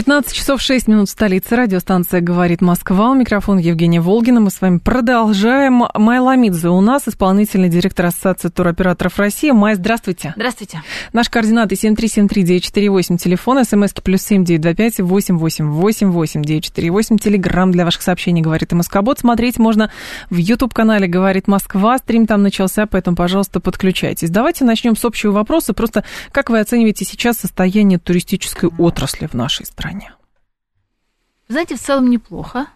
15 часов 6 минут в столице. Радиостанция «Говорит Москва». У микрофона Евгения Волгина. Мы с вами продолжаем. Майя Ламидзе у нас, исполнительный директор Ассоциации туроператоров России. Майя, здравствуйте. Здравствуйте. Наш координаты 7373948, телефон, смски плюс 7925 888 948, телеграмм для ваших сообщений «Говорит Москобот». Смотреть можно в YouTube-канале «Говорит Москва». Стрим там начался, поэтому, пожалуйста, подключайтесь. Давайте начнем с общего вопроса. Просто как вы оцениваете сейчас состояние туристической отрасли в нашей стране? Стране? Знаете, в целом неплохо.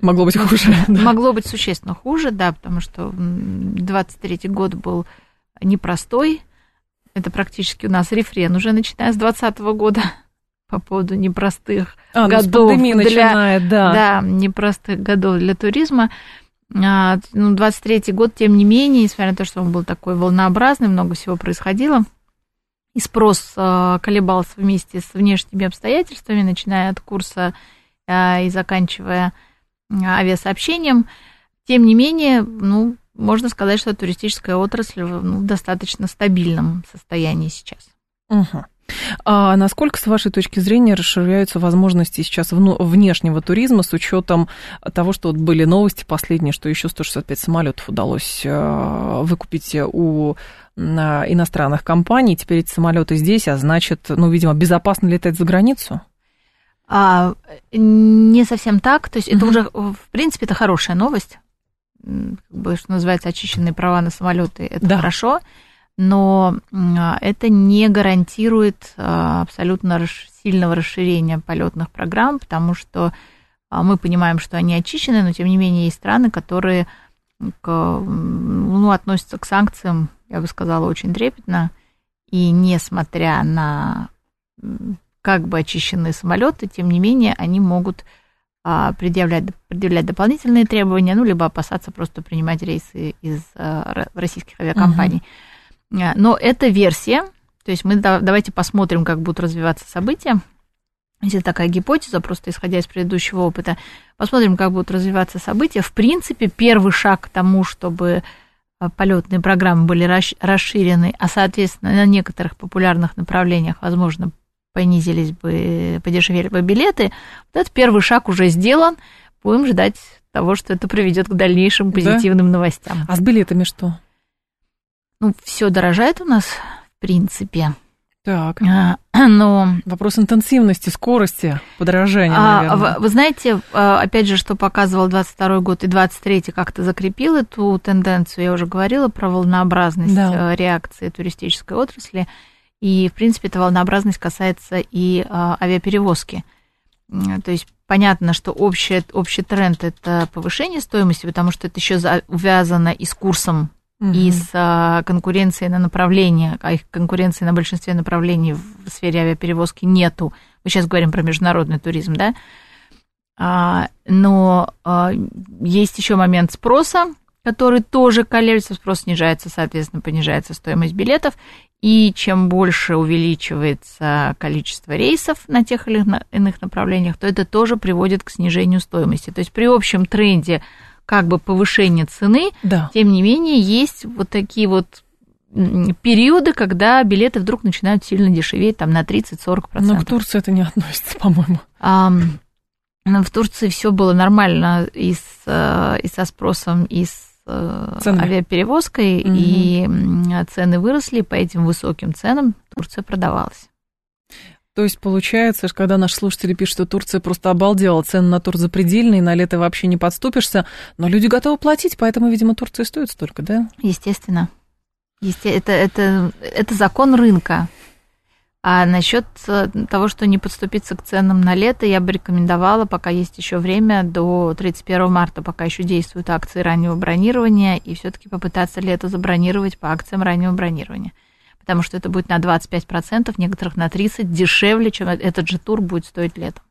Могло быть хуже. Могло быть существенно хуже, да, потому что 23-й год был непростой. Это практически у нас рефрен уже начиная с 2020 года по поводу непростых а, годов. Ну, для, начинает, да. Да, непростых годов для туризма. А, ну, 23-й год, тем не менее, несмотря на то, что он был такой волнообразный, много всего происходило, и спрос э, колебался вместе с внешними обстоятельствами, начиная от курса э, и заканчивая авиасообщением. Тем не менее, ну, можно сказать, что туристическая отрасль ну, в достаточно стабильном состоянии сейчас. Угу. А насколько, с вашей точки зрения, расширяются возможности сейчас внешнего туризма с учетом того, что вот были новости последние, что еще 165 самолетов удалось выкупить у иностранных компаний. Теперь эти самолеты здесь, а значит, ну, видимо, безопасно летать за границу? А, не совсем так. То есть это уже, в принципе, это хорошая новость. Как бы, что называется, очищенные права на самолеты, это да. хорошо. Но это не гарантирует а, абсолютно сильного расширения полетных программ, потому что а, мы понимаем, что они очищены, но тем не менее есть страны, которые к, ну, относятся к санкциям я бы сказала, очень трепетно. И несмотря на как бы очищенные самолеты, тем не менее, они могут а, предъявлять, предъявлять дополнительные требования, ну, либо опасаться просто принимать рейсы из а, российских авиакомпаний. Uh-huh. Но это версия, то есть мы давайте посмотрим, как будут развиваться события. Если такая гипотеза, просто исходя из предыдущего опыта, посмотрим, как будут развиваться события. В принципе, первый шаг к тому, чтобы Э, полетные программы были расширены, а, соответственно, на некоторых популярных направлениях, возможно, понизились бы, подешевели бы билеты, вот этот первый шаг уже сделан. Будем ждать того, что это приведет к дальнейшим позитивным да? новостям. А с билетами что? Ну, все дорожает у нас, в принципе. Так. А, но... Вопрос интенсивности, скорости подорожания, а, наверное. Вы, вы знаете, а, опять же, что показывал 22 год и 23 как-то закрепил эту тенденцию. Я уже говорила про волнообразность да. Э, реакции туристической отрасли. И, в принципе, эта волнообразность касается и а, авиаперевозки. То есть понятно, что общий, общий тренд – это повышение стоимости, потому что это еще увязано и с курсом угу. и с а, конкуренцией на направление, а их конкуренции на большинстве направлений в сфере авиаперевозки нету. Мы сейчас говорим про международный туризм, да? А, но а, есть еще момент спроса, который тоже колеблется, спрос снижается, соответственно, понижается стоимость билетов, и чем больше увеличивается количество рейсов на тех или иных направлениях, то это тоже приводит к снижению стоимости. То есть при общем тренде как бы повышение цены, да. тем не менее есть вот такие вот периоды, когда билеты вдруг начинают сильно дешеветь, там на 30-40%. Но к Турции это не относится, по-моему. А, в Турции все было нормально и, с, э, и со спросом, и с э, цены. авиаперевозкой, угу. и цены выросли, по этим высоким ценам Турция продавалась. То есть получается, когда наши слушатели пишут, что Турция просто обалдела, цены на тур запредельные, на лето вообще не подступишься, но люди готовы платить, поэтому, видимо, Турция стоит столько, да? Естественно. Есте... Это, это, это закон рынка. А насчет э, того, что не подступиться к ценам на лето, я бы рекомендовала, пока есть еще время, до 31 марта, пока еще действуют акции раннего бронирования, и все-таки попытаться лето забронировать по акциям раннего бронирования. Потому что это будет на 25%, некоторых на 30% дешевле, чем этот же тур будет стоить летом.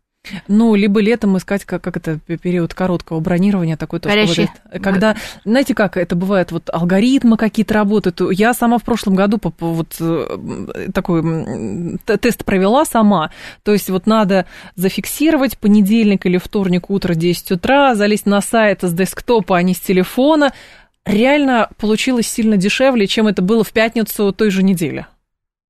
Ну, либо летом искать, как, как это период короткого бронирования, такой то, Горящий. когда, знаете, как это бывает, вот алгоритмы какие-то работают. Я сама в прошлом году по, по, вот э, такой тест провела сама. То есть вот надо зафиксировать понедельник или вторник утро 10 утра, залезть на сайт с десктопа, а не с телефона. Реально получилось сильно дешевле, чем это было в пятницу той же недели.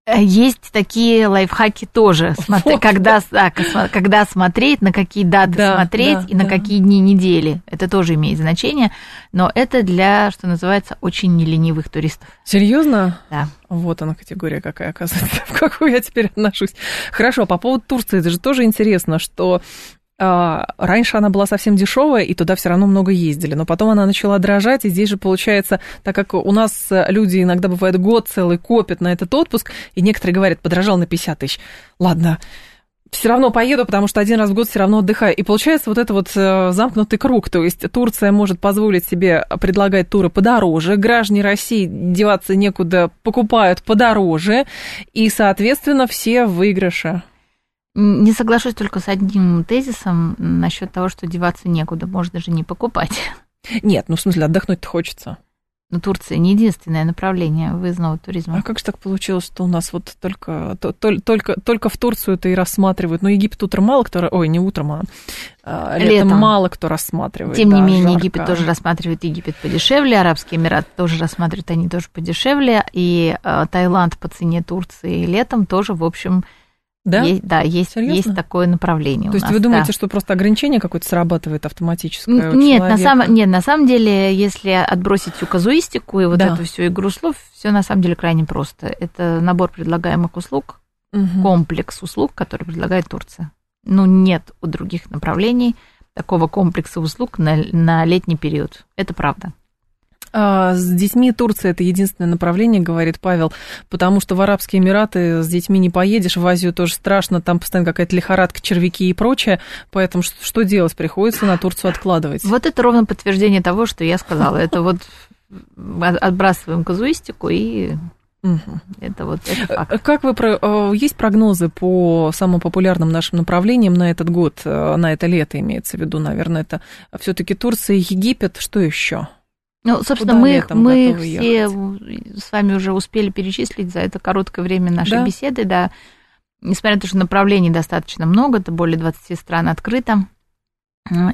Э, есть такие лайфхаки тоже, смотри, вот, когда, да. когда смотреть, на какие даты да, смотреть да, и на да. какие дни недели. Это тоже имеет значение, но это для, что называется, очень неленивых туристов. Серьезно? Да. Вот она категория какая, оказывается, в какую я теперь отношусь. Хорошо, по поводу Турции, это же тоже интересно, что а, раньше она была совсем дешевая, и туда все равно много ездили, но потом она начала дрожать, и здесь же получается, так как у нас люди иногда бывает год целый копят на этот отпуск, и некоторые говорят, подорожал на 50 тысяч. Ладно, все равно поеду, потому что один раз в год все равно отдыхаю. И получается вот это вот э, замкнутый круг. То есть Турция может позволить себе предлагать туры подороже, граждане России деваться некуда, покупают подороже, и, соответственно, все в выигрыше. Не соглашусь только с одним тезисом насчет того, что деваться некуда, можно же не покупать. Нет, ну в смысле отдохнуть-то хочется. Но Турция не единственное направление выездного туризма. А как же так получилось, что у нас вот только, то, только, только в Турцию это и рассматривают? Ну, Египет утром мало кто... Ой, не утром, а, а летом, летом мало кто рассматривает. Тем да, не менее, жарко. Египет тоже рассматривает Египет подешевле, Арабские Эмираты тоже рассматривают они тоже подешевле, и э, Таиланд по цене Турции летом тоже, в общем, да? Есть, да, есть, есть такое направление. То есть нас, вы думаете, да. что просто ограничение какое-то срабатывает автоматическое? Нет, на самом, нет, на самом деле, если отбросить всю казуистику и вот да. эту всю игру слов, все на самом деле крайне просто. Это набор предлагаемых услуг, угу. комплекс услуг, который предлагает Турция. Ну, нет у других направлений такого комплекса услуг на, на летний период. Это правда. А, с детьми Турция это единственное направление, говорит Павел, потому что в Арабские Эмираты с детьми не поедешь, в Азию тоже страшно, там постоянно какая-то лихорадка, червяки и прочее, поэтому что, что делать? Приходится на Турцию откладывать. Вот это ровно подтверждение того, что я сказала. Это вот отбрасываем казуистику и Угу. Это вот это факт. Как вы про... Э, есть прогнозы по самым популярным нашим направлениям на этот год, э, на это лето имеется в виду, наверное, это все-таки Турция, Египет, что еще? Ну, собственно, мы, мы все ехать? с вами уже успели перечислить за это короткое время нашей да? беседы, да. Несмотря на то, что направлений достаточно много, это более 20 стран открыто,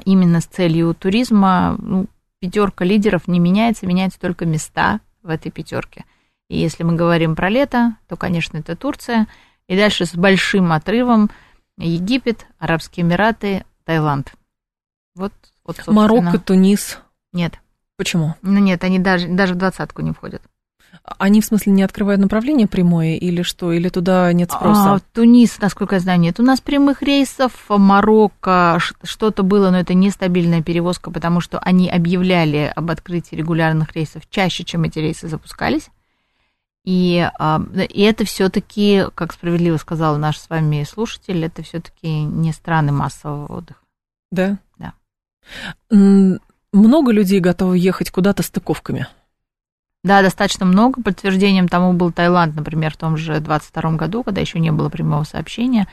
именно с целью туризма, ну, пятерка лидеров не меняется, меняются только места в этой пятерке. И если мы говорим про лето, то, конечно, это Турция. И дальше с большим отрывом Египет, Арабские Эмираты, Таиланд. Вот, вот Марокко, Тунис. Нет. Почему? Ну нет, они даже, даже в двадцатку не входят. Они, в смысле, не открывают направление прямое или что? Или туда нет спроса? А, Тунис, насколько я знаю, нет. У нас прямых рейсов. Марокко что-то было, но это нестабильная перевозка, потому что они объявляли об открытии регулярных рейсов чаще, чем эти рейсы запускались. И, а, и это все-таки, как справедливо сказал наш с вами слушатель, это все-таки не страны массового отдыха. Да? Да. Много людей готовы ехать куда-то стыковками? Да, достаточно много. Подтверждением тому был Таиланд, например, в том же 22 году, когда еще не было прямого сообщения.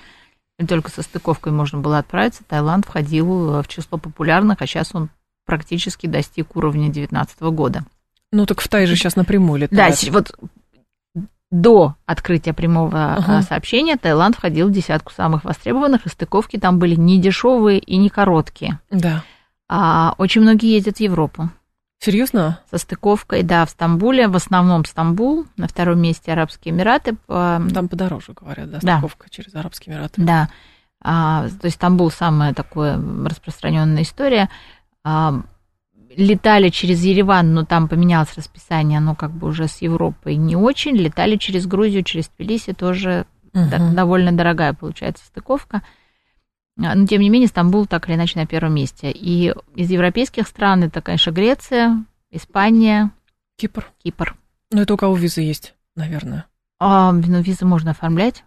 И только со стыковкой можно было отправиться. Таиланд входил в число популярных, а сейчас он практически достиг уровня 2019 года. Ну так в Тай же сейчас напрямую летает. Да, вот до открытия прямого ага. сообщения Таиланд входил в десятку самых востребованных, и стыковки там были не дешевые и не короткие. Да. А, очень многие ездят в Европу. Серьезно? Со стыковкой, да, в Стамбуле, в основном Стамбул, на втором месте Арабские Эмираты. Там подороже, говорят, да, стыковка да. через Арабские Эмираты. Да, а, то есть Стамбул самая такая распространенная история. А, летали через Ереван, но там поменялось расписание, оно как бы уже с Европой не очень. Летали через Грузию, через Тбилиси, тоже угу. довольно дорогая получается стыковка. А, но, тем не менее, Стамбул так или иначе на первом месте. И из европейских стран это, конечно, Греция, Испания. Кипр. Кипр. Ну, это у кого виза есть, наверное. А, ну, визы можно оформлять.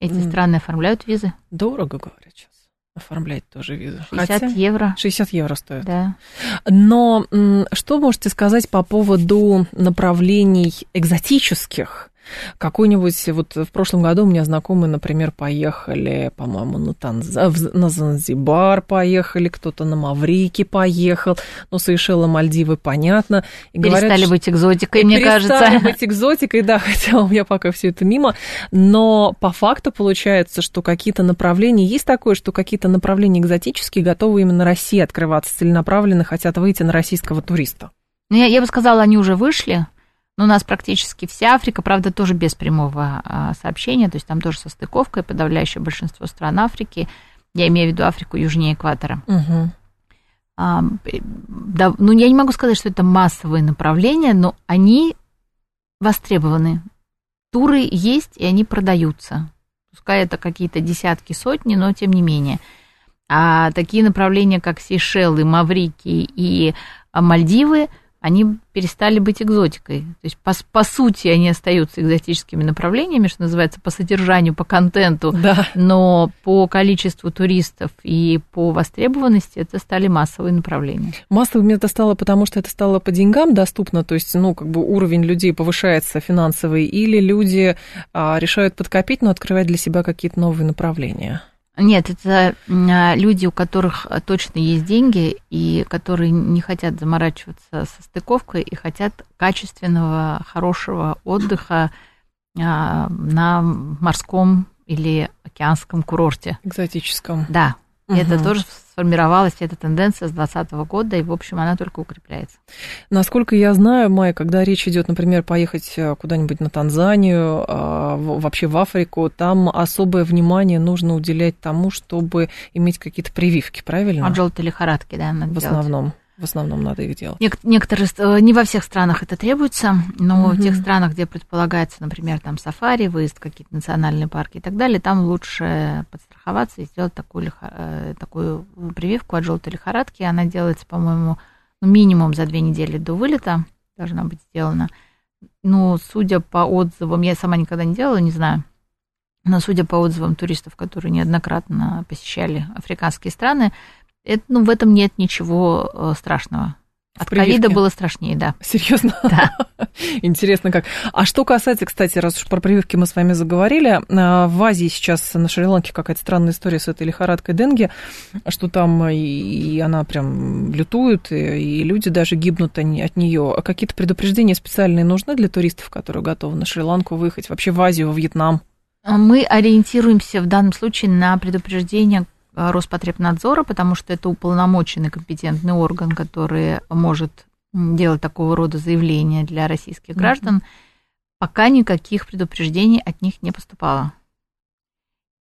Эти mm. страны оформляют визы. Дорого, говорят сейчас оформлять тоже визу. 60 Хотя евро. 60 евро стоит. Да. Но что можете сказать по поводу направлений экзотических? Какой-нибудь, вот в прошлом году у меня знакомые, например, поехали, по-моему, на, Танза, на Занзибар поехали, кто-то на Маврики поехал, ну, Сейшелы, Мальдивы, понятно. И перестали говорят, быть экзотикой, мне перестали кажется. Перестали быть экзотикой, да, хотя у меня пока все это мимо, но по факту получается, что какие-то направления, есть такое, что какие-то направления экзотические готовы именно России открываться, целенаправленно хотят выйти на российского туриста. Ну, я, я бы сказала, они уже вышли, но у нас практически вся Африка, правда, тоже без прямого а, сообщения, то есть там тоже со стыковкой, подавляющее большинство стран Африки, я имею в виду Африку южнее экватора. Угу. А, да, ну, я не могу сказать, что это массовые направления, но они востребованы. Туры есть, и они продаются. Пускай это какие-то десятки, сотни, но тем не менее. А такие направления, как Сейшелы, Маврики и Мальдивы – они перестали быть экзотикой. То есть, по, по сути, они остаются экзотическими направлениями, что называется, по содержанию, по контенту, да. но по количеству туристов и по востребованности это стали массовые направления. Массовыми это стало, потому что это стало по деньгам доступно, то есть, ну, как бы уровень людей повышается финансовый, или люди а, решают подкопить, но открывать для себя какие-то новые направления? Нет, это а, люди, у которых точно есть деньги и которые не хотят заморачиваться со стыковкой и хотят качественного, хорошего отдыха а, на морском или океанском курорте. Экзотическом. Да, Угу. Это тоже сформировалась, эта тенденция с 2020 года, и, в общем, она только укрепляется. Насколько я знаю, Майя, когда речь идет, например, поехать э, куда-нибудь на Танзанию, а, вообще в Африку, там особое внимание нужно уделять тому, чтобы иметь какие-то прививки, правильно? От желтой лихорадки, да, надо В делать. основном. В основном надо их делать. Нек- некоторые, э, не во всех странах это требуется, но угу. в тех странах, где предполагается, например, там сафари, выезд в какие-то национальные парки и так далее, там лучше подстраховаться и сделать такую, э, такую прививку от желтой лихорадки. Она делается, по-моему, ну, минимум за две недели до вылета должна быть сделана. Ну, судя по отзывам, я сама никогда не делала, не знаю, но судя по отзывам туристов, которые неоднократно посещали африканские страны, это, ну, в этом нет ничего э, страшного. От ковида было страшнее, да. Серьезно? Да. Интересно как. А что касается, кстати, раз уж про прививки мы с вами заговорили, э, в Азии сейчас на Шри-Ланке какая-то странная история с этой лихорадкой денге, что там и она прям лютует, и люди даже гибнут от нее. А какие-то предупреждения специальные нужны для туристов, которые готовы на Шри-Ланку выехать, вообще в Азию, во Вьетнам? Мы ориентируемся в данном случае на предупреждения Роспотребнадзора, потому что это уполномоченный компетентный орган, который может делать такого рода заявления для российских граждан, mm-hmm. пока никаких предупреждений от них не поступало.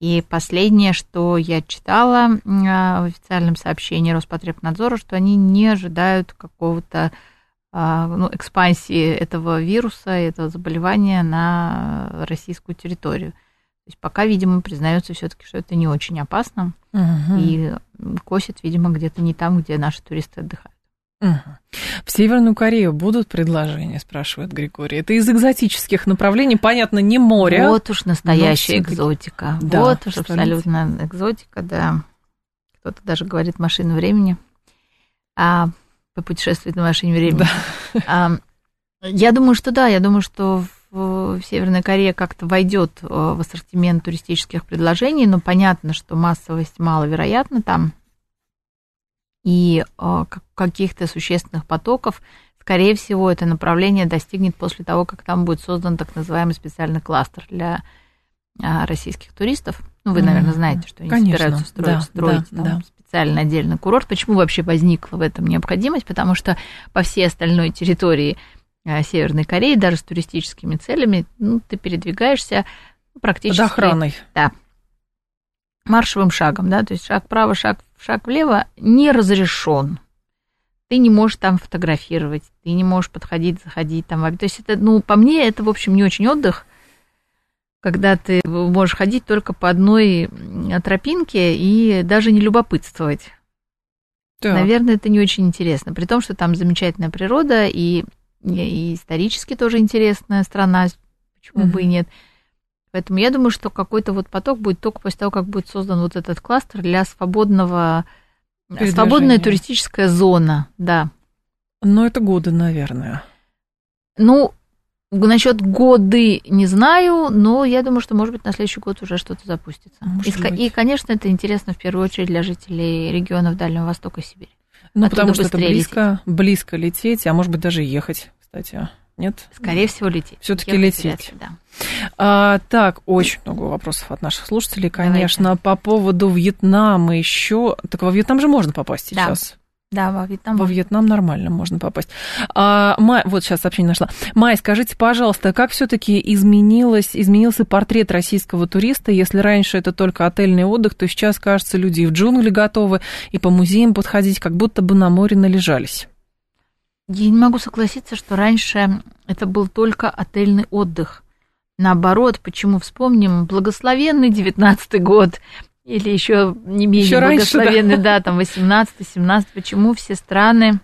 И последнее, что я читала э, в официальном сообщении Роспотребнадзора, что они не ожидают какого-то э, ну, экспансии этого вируса, этого заболевания на российскую территорию. То есть пока, видимо, признается все-таки, что это не очень опасно угу. и косит, видимо, где-то не там, где наши туристы отдыхают. Угу. В Северную Корею будут предложения, спрашивает Григорий. Это из экзотических направлений, понятно, не море. Вот уж настоящая экзотика. Да, вот уж абсолютно экзотика, да. Кто-то даже говорит машина времени. А попутешествовать на машине времени. Да. А, я думаю, что да, я думаю, что Северная Корея как-то войдет э, в ассортимент туристических предложений, но понятно, что массовость маловероятна там, и э, каких-то существенных потоков, скорее всего, это направление достигнет после того, как там будет создан так называемый специальный кластер для а, российских туристов. Ну, вы, наверное, знаете, что они Конечно, собираются строить, да, строить да, там, да. специально отдельный курорт. Почему вообще возникла в этом необходимость? Потому что по всей остальной территории Э, Северной Кореи, даже с туристическими целями, ну, ты передвигаешься практически... Под охраной. Да. Маршевым шагом, да, то есть шаг вправо, шаг, шаг влево не разрешен. Ты не можешь там фотографировать, ты не можешь подходить, заходить там. То есть это, ну, по мне, это, в общем, не очень отдых, когда ты можешь ходить только по одной тропинке и даже не любопытствовать. Так. Наверное, это не очень интересно. При том, что там замечательная природа, и и исторически тоже интересная страна, почему mm-hmm. бы и нет. Поэтому я думаю, что какой-то вот поток будет только после того, как будет создан вот этот кластер для свободного, свободная туристическая зона, да. Но это годы, наверное. Ну, насчет годы не знаю, но я думаю, что, может быть, на следующий год уже что-то запустится. И, и, конечно, это интересно в первую очередь для жителей регионов Дальнего Востока и Сибири. Ну, потому что это близко, лететь. близко лететь, а может быть даже ехать, кстати. Нет? Скорее всего, лететь. Все-таки лететь. да. а, так, очень много вопросов от наших слушателей, конечно, Давайте. по поводу Вьетнама еще. Так во Вьетнам же можно попасть сейчас. Да. Во Вьетнам. Во Вьетнам нормально можно попасть. А, Май, вот сейчас сообщение нашла. Май, скажите, пожалуйста, как все-таки изменилось, изменился портрет российского туриста? Если раньше это только отельный отдых, то сейчас, кажется, люди и в джунгли готовы, и по музеям подходить, как будто бы на море належались. Я не могу согласиться, что раньше это был только отельный отдых. Наоборот, почему вспомним благословенный девятнадцатый год или еще не менее еще благословенный, раньше, да. да, там 18-17, почему все страны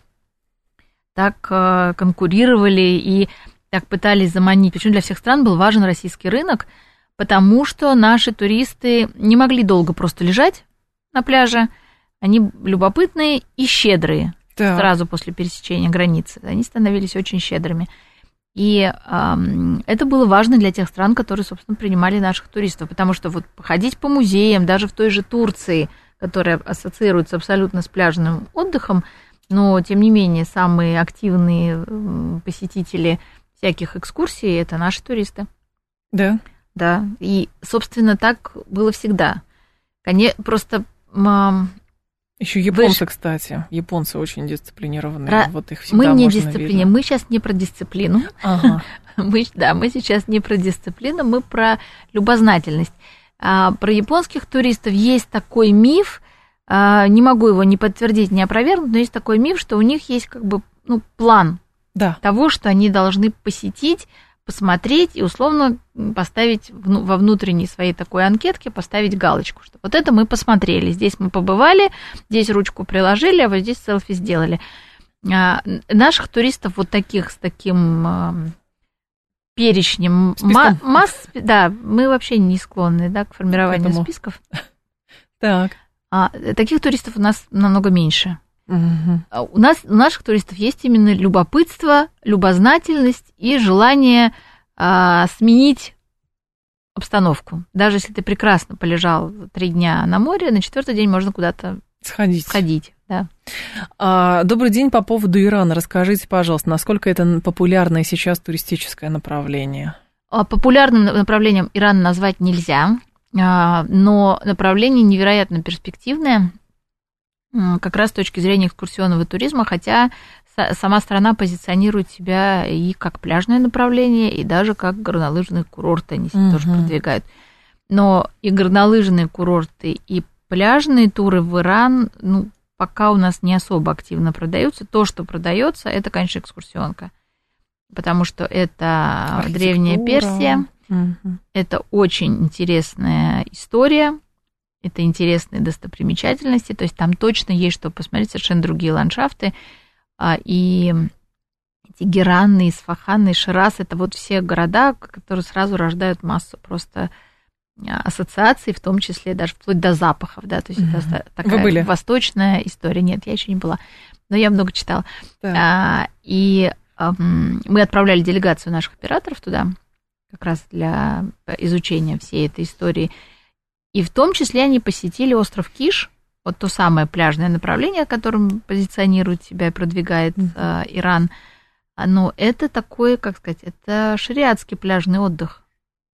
так э, конкурировали и так пытались заманить. Почему для всех стран был важен российский рынок? Потому что наши туристы не могли долго просто лежать на пляже. Они любопытные и щедрые так. сразу после пересечения границы. Они становились очень щедрыми. И э, это было важно для тех стран, которые, собственно, принимали наших туристов, потому что вот походить по музеям, даже в той же Турции, которая ассоциируется абсолютно с пляжным отдыхом, но, тем не менее, самые активные посетители всяких экскурсий – это наши туристы. Да? Да, и, собственно, так было всегда. Конечно, просто еще японцы, Вы... кстати. Японцы очень дисциплинированные. Ра... Вот их мы не дисциплине, мы сейчас не про дисциплину. Ага. мы, да, мы сейчас не про дисциплину, мы про любознательность. А, про японских туристов есть такой миф, а, не могу его ни подтвердить, ни опровергнуть, но есть такой миф, что у них есть как бы ну, план да. того, что они должны посетить посмотреть и условно поставить во внутренней своей такой анкетке, поставить галочку, что вот это мы посмотрели, здесь мы побывали, здесь ручку приложили, а вот здесь селфи сделали. А, наших туристов вот таких с таким а, перечнем ма- масс, да, мы вообще не склонны, да, к формированию к списков. Так. А, таких туристов у нас намного меньше. Угу. У нас у наших туристов есть именно любопытство, любознательность и желание а, сменить обстановку. Даже если ты прекрасно полежал три дня на море, на четвертый день можно куда-то сходить. сходить да. А, добрый день по поводу Ирана. Расскажите, пожалуйста, насколько это популярное сейчас туристическое направление? А, популярным направлением Иран назвать нельзя, но направление невероятно перспективное как раз с точки зрения экскурсионного туризма, хотя сама страна позиционирует себя и как пляжное направление, и даже как горнолыжные курорты они себя угу. тоже продвигают. Но и горнолыжные курорты, и пляжные туры в Иран, ну, пока у нас не особо активно продаются. То, что продается, это, конечно, экскурсионка. Потому что это древняя Персия, угу. это очень интересная история, это интересные достопримечательности, то есть там точно есть что посмотреть, совершенно другие ландшафты. А, и эти Геранны, Исфаханы, Шираз, это вот все города, которые сразу рождают массу просто а, ассоциаций, в том числе даже вплоть до запахов, да, то есть mm-hmm. это такая Вы были? восточная история. Нет, я еще не была, но я много читала. Да. А, и а, мы отправляли делегацию наших операторов туда, как раз для изучения всей этой истории. И в том числе они посетили остров Киш, вот то самое пляжное направление, которым позиционирует себя и продвигает mm-hmm. э, Иран. Но это такое, как сказать, это шариатский пляжный отдых.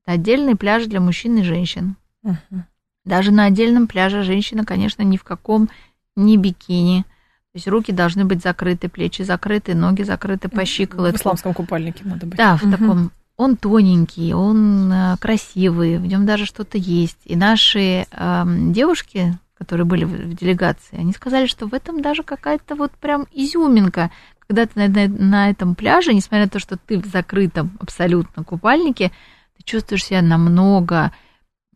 Это отдельный пляж для мужчин и женщин. Mm-hmm. Даже на отдельном пляже женщина, конечно, ни в каком не бикини. То есть руки должны быть закрыты, плечи закрыты, ноги закрыты по щиколотку. В исламском купальнике надо быть. Да, в угу. таком он тоненький, он э, красивый, в нем даже что-то есть. И наши э, девушки, которые были в делегации, они сказали, что в этом даже какая-то вот прям изюминка. Когда ты на, на, на этом пляже, несмотря на то, что ты в закрытом абсолютно купальнике, ты чувствуешь себя намного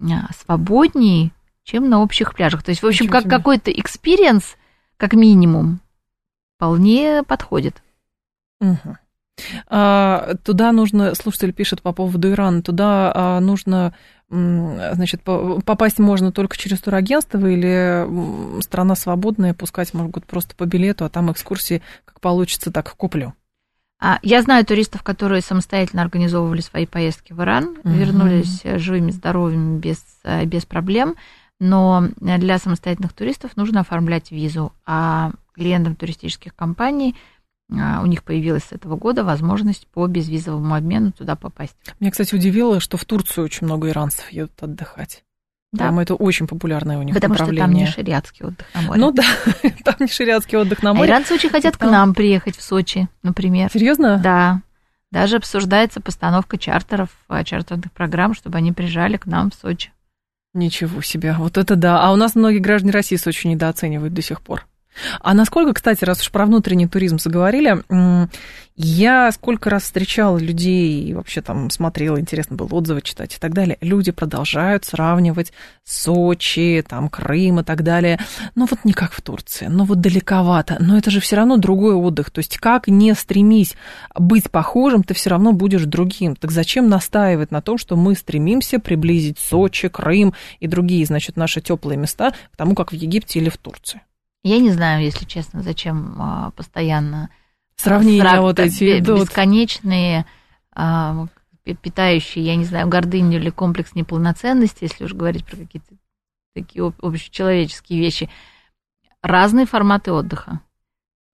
а, свободнее, чем на общих пляжах. То есть, в общем, как какой-то experience, как минимум, вполне подходит. Угу. А, туда нужно, слушатель пишет по поводу Ирана, туда а, нужно, значит, попасть можно только через турагентство или страна свободная, пускать могут просто по билету, а там экскурсии, как получится, так куплю. А, я знаю туристов, которые самостоятельно организовывали свои поездки в Иран, угу. вернулись живыми, здоровыми, без, э, без проблем, но для самостоятельных туристов нужно оформлять визу, а клиентам туристических компаний у них появилась с этого года возможность по безвизовому обмену туда попасть. Меня, кстати, удивило, что в Турцию очень много иранцев едут отдыхать. Да. Там это очень популярное у них Потому направление. что там не шариатский отдых на море. Ну да, там не шариатский отдых на море. А иранцы очень хотят к нам приехать в Сочи, например. Серьезно? Да. Даже обсуждается постановка чартеров, а, чартерных программ, чтобы они приезжали к нам в Сочи. Ничего себе, вот это да. А у нас многие граждане России Сочи недооценивают до сих пор. А насколько, кстати, раз уж про внутренний туризм заговорили, я сколько раз встречала людей и вообще там смотрела, интересно было отзывы читать и так далее. Люди продолжают сравнивать Сочи, там Крым и так далее. Ну вот не как в Турции, ну вот далековато. Но это же все равно другой отдых. То есть как не стремись быть похожим, ты все равно будешь другим. Так зачем настаивать на том, что мы стремимся приблизить Сочи, Крым и другие, значит, наши теплые места к тому, как в Египте или в Турции? Я не знаю, если честно, зачем а, постоянно сравнения срав... вот эти идут. бесконечные, а, питающие, я не знаю, гордыню или комплекс неполноценности, если уж говорить про какие-то такие общечеловеческие вещи. Разные форматы отдыха.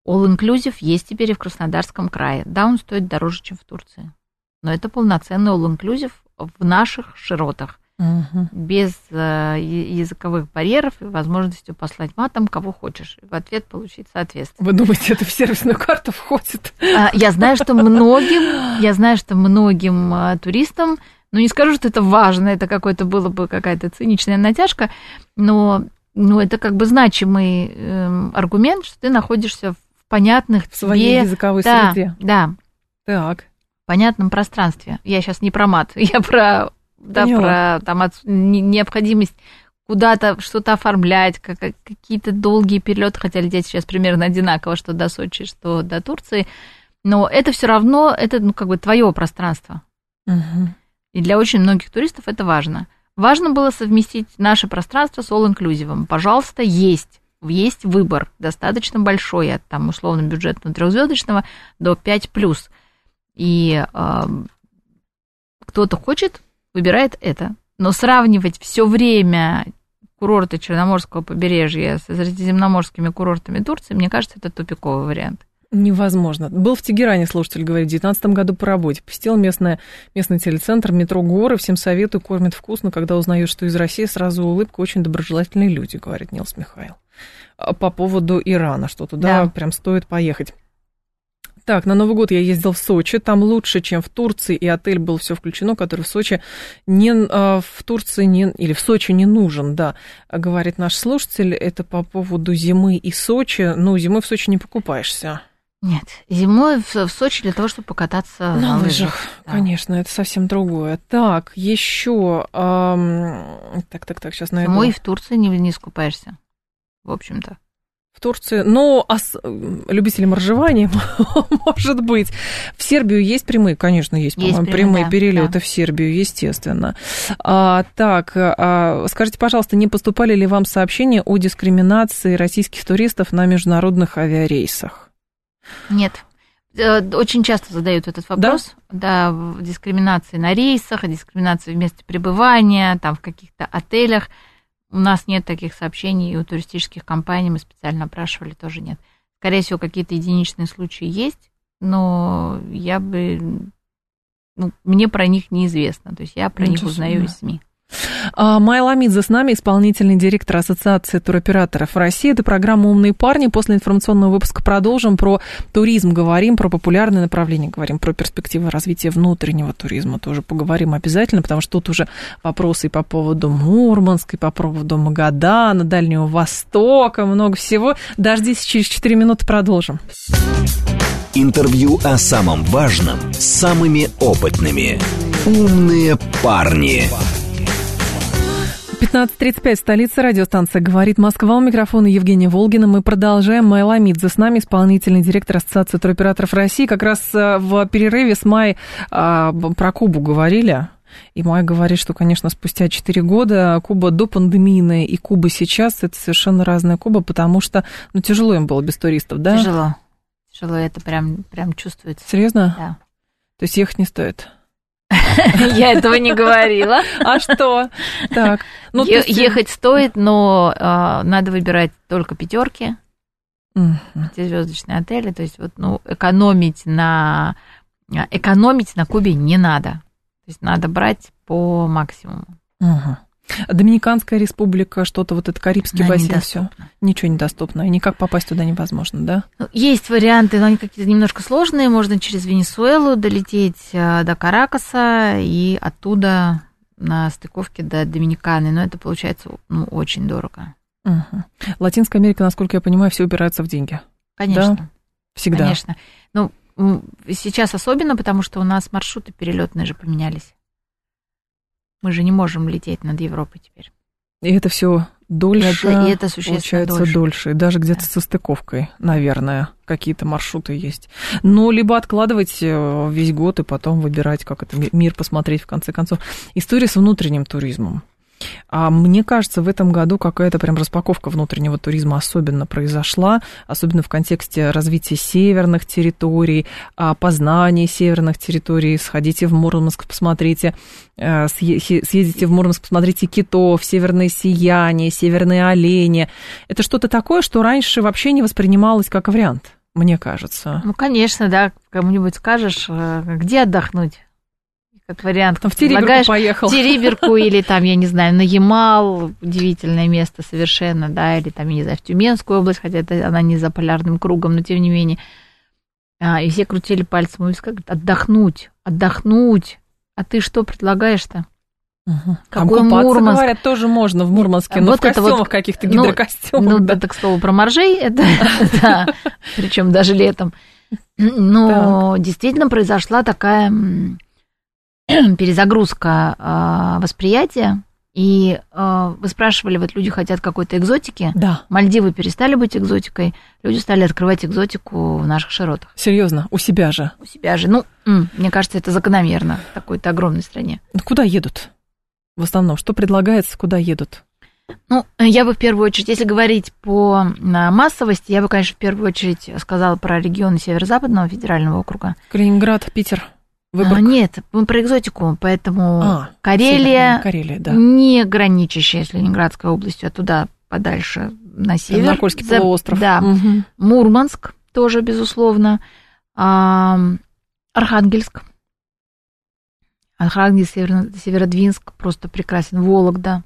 All-inclusive есть теперь и в Краснодарском крае. Да, он стоит дороже, чем в Турции. Но это полноценный all-inclusive в наших широтах угу. без э, языковых барьеров и возможностью послать матом кого хочешь, и в ответ получить соответствие. Вы думаете, это в сервисную карту входит? А, я знаю, что многим, я знаю, что многим э, туристам, ну не скажу, что это важно, это какой-то было бы какая-то циничная натяжка, но ну, это как бы значимый э, аргумент, что ты находишься в понятных в своей тебе... языковой да, среде. Да. Так. Понятном пространстве. Я сейчас не про мат, я про да, про там, от, необходимость куда-то что-то оформлять, как, какие-то долгие перелеты, хотя лететь сейчас примерно одинаково, что до Сочи, что до Турции, но это все равно, это ну, как бы твое пространство. Угу. И для очень многих туристов это важно. Важно было совместить наше пространство с all-inclusive. Пожалуйста, есть. Есть выбор достаточно большой, от там условно бюджетного трехзвездочного до 5 плюс. И э, кто-то хочет выбирает это. Но сравнивать все время курорты Черноморского побережья с средиземноморскими курортами Турции, мне кажется, это тупиковый вариант. Невозможно. Был в Тегеране, слушатель говорит, в 2019 году по работе. Посетил местное, местный телецентр, метро «Горы». Всем советую, кормят вкусно. Когда узнаешь, что из России, сразу улыбка. Очень доброжелательные люди, говорит Нилс Михаил. А по поводу Ирана, что туда да. прям стоит поехать. Так, на Новый год я ездил в Сочи, там лучше, чем в Турции, и отель был все включено, который в Сочи не а, в Турции не, или в Сочи не нужен, да, говорит наш слушатель. Это по поводу зимы и Сочи. Ну, зимой в Сочи не покупаешься. Нет, зимой в, в Сочи для того, чтобы покататься на, на лыжах. Да. Конечно, это совсем другое. Так, еще, эм, так, так, так, сейчас найду. Зимой в Турции не, не скупаешься, в общем-то в Турции, но ос... любителям ржевания, может быть. В Сербию есть прямые? Конечно, есть, есть по-моему, прямые да, перелеты да. в Сербию, естественно. А, так, а, скажите, пожалуйста, не поступали ли вам сообщения о дискриминации российских туристов на международных авиарейсах? Нет. Э, очень часто задают этот вопрос, да, да дискриминации на рейсах, дискриминации в месте пребывания, там в каких-то отелях. У нас нет таких сообщений, и у туристических компаний мы специально опрашивали, тоже нет. Скорее всего, какие-то единичные случаи есть, но я бы... Ну, мне про них неизвестно, то есть я про Ничего них узнаю из СМИ. А, Майя Ламидзе с нами, исполнительный директор Ассоциации туроператоров России. Это программа «Умные парни». После информационного выпуска продолжим. Про туризм говорим, про популярные направления говорим, про перспективы развития внутреннего туризма тоже поговорим обязательно, потому что тут уже вопросы и по поводу Мурманска, и по поводу Магадана, Дальнего Востока, много всего. Дождитесь, через 4 минуты продолжим. Интервью о самом важном с самыми опытными. «Умные парни». 15.35, столица радиостанция «Говорит Москва». У микрофона Евгения Волгина. Мы продолжаем. Майя Ламидзе с нами, исполнительный директор Ассоциации туроператоров России. Как раз э, в перерыве с Майей а, про Кубу говорили. И Майя говорит, что, конечно, спустя 4 года Куба до пандемийная и Куба сейчас – это совершенно разная Куба, потому что ну, тяжело им было без туристов, да? Тяжело. Тяжело, это прям, прям чувствуется. Серьезно? Да. То есть ехать не стоит? Я этого не говорила. А что? Так. Ну, ехать стоит, но а, надо выбирать только пятерки, звездочные отели. То есть вот, ну, экономить на экономить на Кубе не надо. То есть надо брать по максимуму. Доминиканская республика, что-то вот это Карибский Она бассейн, все. Ничего недоступно. И никак попасть туда невозможно, да? Ну, есть варианты, но они какие-то немножко сложные. Можно через Венесуэлу долететь э, до Каракаса и оттуда на стыковке до Доминиканы. Но это получается ну, очень дорого. Угу. Латинская Америка, насколько я понимаю, все упирается в деньги. Конечно. Да? Всегда. Конечно. Ну, сейчас особенно, потому что у нас маршруты перелетные же поменялись. Мы же не можем лететь над Европой теперь. И это все дольше, это, и это получается дольше. дольше. Даже где-то да. со стыковкой, наверное, какие-то маршруты есть. Но либо откладывать э, весь год и потом выбирать, как это мир посмотреть в конце концов. История с внутренним туризмом. А мне кажется, в этом году какая-то прям распаковка внутреннего туризма особенно произошла, особенно в контексте развития северных территорий, а, познания северных территорий. Сходите в Мурманск, посмотрите, э, съездите в Мурманск, посмотрите китов, северное сияние, северные олени. Это что-то такое, что раньше вообще не воспринималось как вариант мне кажется. Ну, конечно, да, кому-нибудь скажешь, э, где отдохнуть? Как вариант. Там в Териберку поехал. В Териберку или там, я не знаю, на Ямал, удивительное место совершенно, да, или там, я не знаю, в Тюменскую область, хотя это она не за полярным кругом, но тем не менее. А, и все крутили пальцем и сказали, отдохнуть, отдохнуть. А ты что предлагаешь-то? Угу. Какой а Мурманск? говорят, тоже можно в Мурманске, но вот в костюмах вот, каких-то ну, гидрокостюмах. Ну, да. это, к слову, про моржей, это, да, причем даже летом. Но действительно произошла такая перезагрузка э, восприятия. И э, вы спрашивали, вот люди хотят какой-то экзотики. Да. Мальдивы перестали быть экзотикой, люди стали открывать экзотику в наших широтах. Серьезно, у себя же? У себя же. Ну, мне кажется, это закономерно в такой-то огромной стране. Ну, куда едут? В основном, что предлагается, куда едут? Ну, я бы в первую очередь, если говорить по массовости, я бы, конечно, в первую очередь сказала про регионы Северо-Западного федерального округа. Калининград, Питер. Выборг. А, нет, мы про экзотику, поэтому а, Карелия, Карелия да. не граничащая с Ленинградской областью, а туда подальше на север. Наркольский За, полуостров. Да. Угу. Мурманск тоже, безусловно. А, Архангельск. Архангельск, Северо, Северодвинск просто прекрасен. Вологда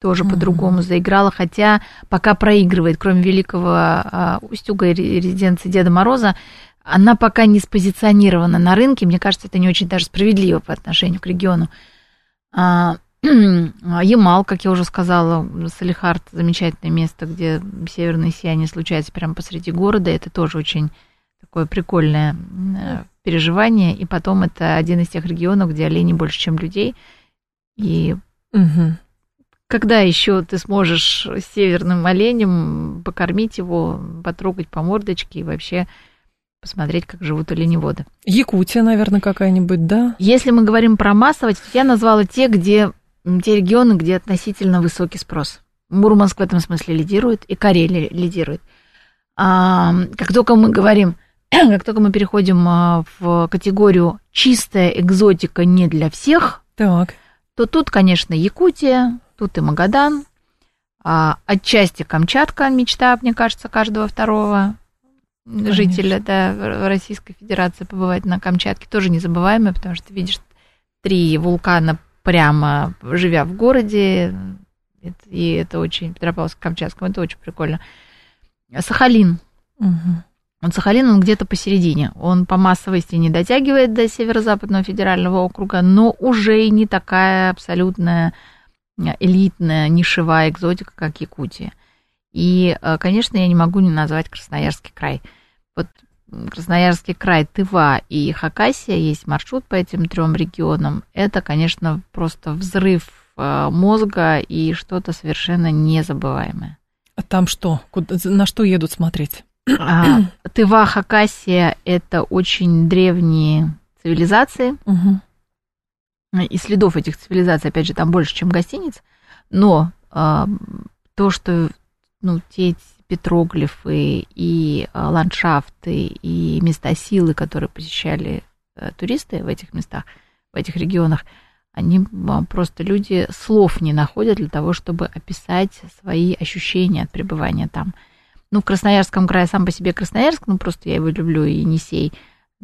тоже угу. по-другому заиграла, хотя пока проигрывает, кроме великого а, Устюга и резиденции Деда Мороза, она пока не спозиционирована на рынке. Мне кажется, это не очень даже справедливо по отношению к региону. А, Ямал, как я уже сказала, Салихард, замечательное место, где северное сияние случается прямо посреди города. Это тоже очень такое прикольное переживание. И потом это один из тех регионов, где оленей больше, чем людей. И угу. когда еще ты сможешь северным оленем покормить его, потрогать по мордочке и вообще посмотреть, как живут оленеводы. Якутия, наверное, какая-нибудь, да? Если мы говорим про массовость, я назвала те, где те регионы, где относительно высокий спрос. Мурманск в этом смысле лидирует, и Карелия лидирует. А, как только мы говорим, как только мы переходим а, в категорию чистая экзотика не для всех, так. то тут, конечно, Якутия, тут и Магадан, а, отчасти Камчатка, мечта, мне кажется, каждого второго Конечно. жителя да, Российской Федерации побывать на Камчатке, тоже незабываемое, потому что видишь три вулкана прямо живя в городе, и это очень, Петропавловск-Камчатском, это очень прикольно. Сахалин. Угу. Вот Сахалин, он где-то посередине. Он по массовости не дотягивает до Северо-Западного федерального округа, но уже и не такая абсолютная элитная, нишевая экзотика, как Якутия. И, э, конечно, я не могу не назвать Красноярский край. Вот Красноярский край, Тыва и Хакасия, есть маршрут по этим трем регионам. Это, конечно, просто взрыв э, мозга и что-то совершенно незабываемое. А там что? Куда, на что едут смотреть? А, Тыва, Хакасия – это очень древние цивилизации. Угу. И следов этих цивилизаций, опять же, там больше, чем гостиниц. Но а, то, что ну, те петроглифы и а, ландшафты и места силы, которые посещали а, туристы в этих местах, в этих регионах, они а, просто люди слов не находят для того, чтобы описать свои ощущения от пребывания там. Ну, в Красноярском крае сам по себе Красноярск, ну, просто я его люблю, и Енисей,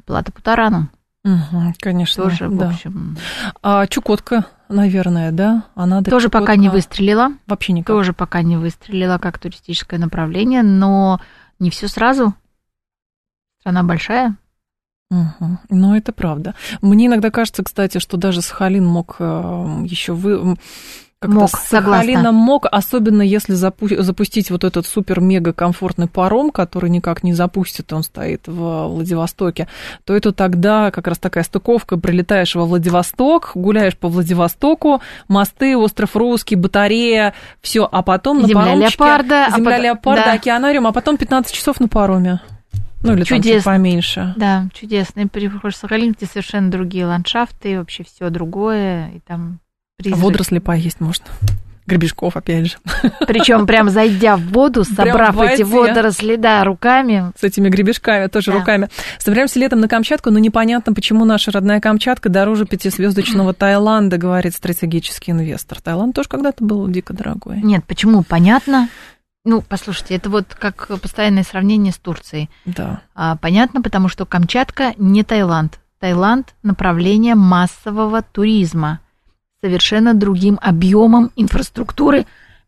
Плата Путарану. Угу, конечно. Тоже, да. в общем... А Чукотка, наверное, да? Она до Тоже пока Чукотка не выстрелила. Вообще никак. Тоже пока не выстрелила как туристическое направление, но не все сразу. Страна большая. Угу. Ну, это правда. Мне иногда кажется, кстати, что даже Сахалин мог э, еще вы... Как-то Мог, с Сахалином согласна. мог, особенно если запу- запустить вот этот супер-мега комфортный паром, который никак не запустит, он стоит в Владивостоке, то это тогда как раз такая стыковка, прилетаешь во Владивосток, гуляешь по Владивостоку, мосты, остров Русский, батарея, все, а потом на Земля паромчике... леопарда, а Земля потом- леопарда, да. океанариум, а потом 15 часов на пароме. Ну, или там чуть Чудесно. поменьше. Да, чудесно. И приходишь в Сахалин, где совершенно другие ландшафты, и вообще все другое, и там призраки. Водоросли поесть можно. Гребешков, опять же. Причем прям зайдя в воду, собрав эти водоросли, да, руками. С этими гребешками, тоже Да. руками. Собираемся летом на Камчатку, но непонятно, почему наша родная Камчатка дороже пятизвездочного Таиланда, говорит стратегический инвестор. Таиланд тоже когда-то был дико дорогой. Нет, почему? Понятно. Ну, послушайте, это вот как постоянное сравнение с Турцией. Да. А, понятно, потому что Камчатка не Таиланд. Таиланд – направление массового туризма совершенно другим объемом инфраструктуры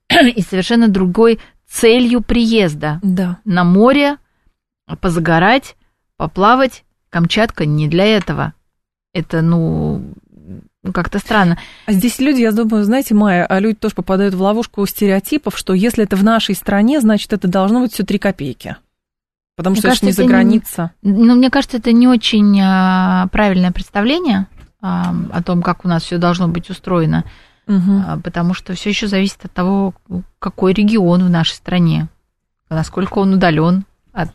и совершенно другой целью приезда. Да. На море, позагорать, поплавать. Камчатка не для этого. Это, ну, как-то странно. А здесь люди, я думаю, знаете, Майя, а люди тоже попадают в ловушку стереотипов, что если это в нашей стране, значит, это должно быть все три копейки. Потому Мне что это кажется, не за это не- граница. Ну, мне кажется, это не очень а, правильное представление о том, как у нас все должно быть устроено, а, потому что все еще зависит от того, какой регион в нашей стране, насколько он удален от.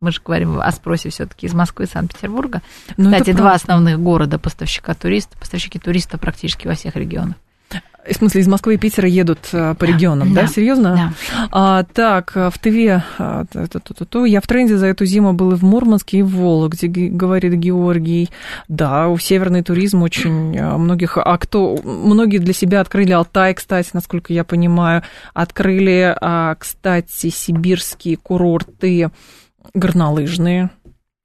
Мы же говорим о спросе все-таки из Москвы и Санкт-Петербурга. Ну, Кстати, два основных города поставщика туристов, поставщики туристов практически во всех регионах. В смысле, из Москвы и Питера едут а, по регионам, да? Да. Серьезно? Да. А, так, в ТВ, а, я в тренде за эту зиму был и в Мурманске, и в Вологде, говорит Георгий. Да, у северный туризм очень а, многих, а кто, многие для себя открыли Алтай, кстати, насколько я понимаю, открыли, а, кстати, сибирские курорты горнолыжные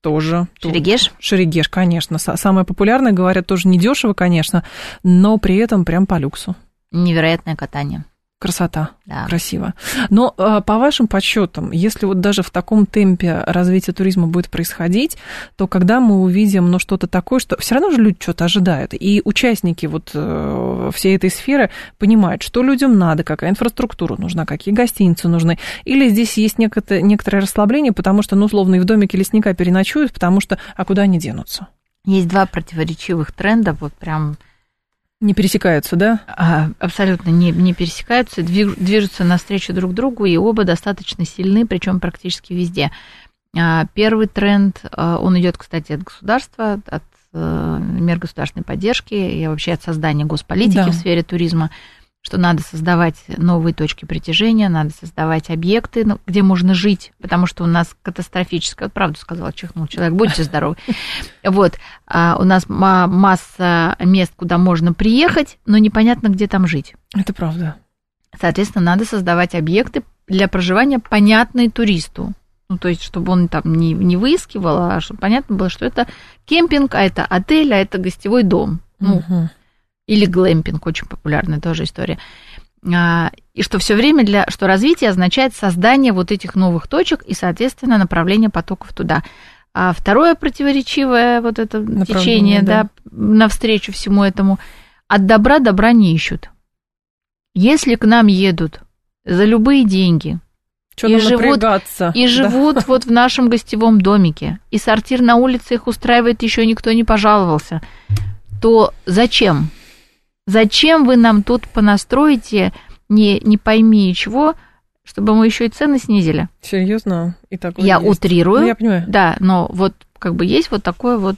тоже. Шерегеш? Шерегеш, конечно. Са- Самое популярное, говорят, тоже недешево, конечно, но при этом прям по люксу. Невероятное катание. Красота. Да. Красиво. Но э, по вашим подсчетам, если вот даже в таком темпе развитие туризма будет происходить, то когда мы увидим ну, что-то такое, что все равно же люди что-то ожидают. И участники вот э, всей этой сферы понимают, что людям надо, какая инфраструктура нужна, какие гостиницы нужны. Или здесь есть некое- некоторое расслабление, потому что, ну, условно, и в домике лесника переночуют, потому что, а куда они денутся? Есть два противоречивых тренда, вот прям Не пересекаются, да? а, абсолютно не, не пересекаются, движ- движутся навстречу друг другу, и оба достаточно сильны, причем практически везде. А, Первый тренд, а, он идет, кстати, от государства, от э, мер государственной поддержки и вообще от создания госполитики Да. в сфере туризма, что надо создавать новые точки притяжения, надо создавать объекты, ну, где можно жить, потому что у нас катастрофическое, вот правду сказала, чихнул человек, будьте здоровы. Вот, а у нас ма- масса мест, куда можно приехать, но непонятно, где там жить. Это правда. Соответственно, надо создавать объекты для проживания, понятные туристу. Ну, то есть, чтобы он там не, не выискивал, а чтобы понятно было, что это кемпинг, а это отель, а это гостевой дом. Ну, Мгм. Или глэмпинг, очень популярная тоже история. А, И что все время для, что развитие означает создание вот этих новых точек и, соответственно, направление потоков туда. А второе противоречивое вот это течение, да. да, навстречу всему этому, от добра добра не ищут. Если к нам едут за любые деньги Что И живут- и Да. живут вот в нашем гостевом домике, и сортир на улице их устраивает, еще никто не пожаловался, то зачем? Зачем вы нам тут понастроите, не, не пойми чего, чтобы мы еще и цены снизили? Серьезно? И такое Я есть. утрирую. Ну, я понимаю. Да, но вот как бы есть вот такое вот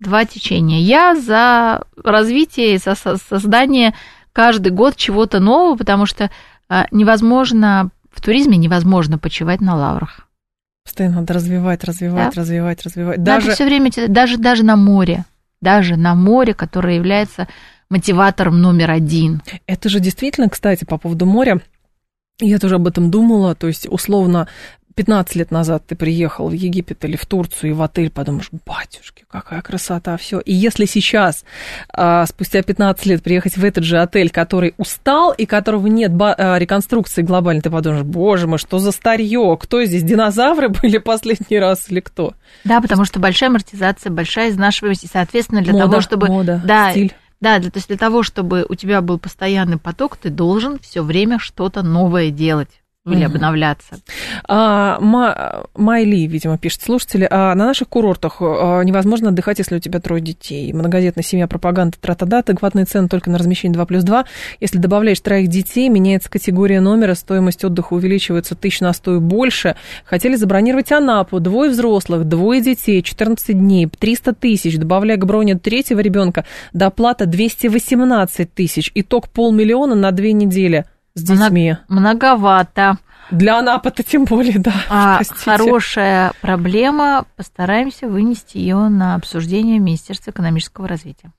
два течения. Я за развитие и за со- создание каждый год чего-то нового, потому что а, невозможно в туризме невозможно почивать на лаврах. Постоянно надо развивать, развивать, Да. развивать, развивать. Надо Даже все время даже даже на море, даже на море, которое является мотиватором номер один. Это же действительно, кстати, по поводу моря, я тоже об этом думала, то есть, условно, 15 лет назад ты приехал в Египет или в Турцию и в отель, подумаешь, батюшки, какая красота, все. И если сейчас, а, спустя 15 лет, приехать в этот же отель, который устал и которого нет а, реконструкции глобальной, ты подумаешь, боже мой, что за старье, кто здесь, динозавры были последний раз или кто? Да, потому что большая амортизация, большая изнашиваемость, и, соответственно, для Мода, того, чтобы... мода, да, стиль. Да, для, то есть для того, чтобы у тебя был постоянный поток, ты должен все время что-то новое делать или Мгм. обновляться. А, Ма- Майли, видимо, пишет слушатели, а на наших курортах а, невозможно отдыхать, если у тебя трое детей. Многодетная семья, пропаганда, тра-та-да, адекватные цены только на размещение 2 плюс 2. Если добавляешь троих детей, меняется категория номера, стоимость отдыха увеличивается тысяч на сто и больше. Хотели забронировать Анапу, двое взрослых, двое детей, 14 дней, 300 тысяч, добавляя к броне третьего ребенка, доплата 218 тысяч, итог полмиллиона на две недели с детьми. Многовато. Для Анапы-то тем более, да. А простите. хорошая проблема, постараемся вынести ее на обсуждение Министерства экономического развития.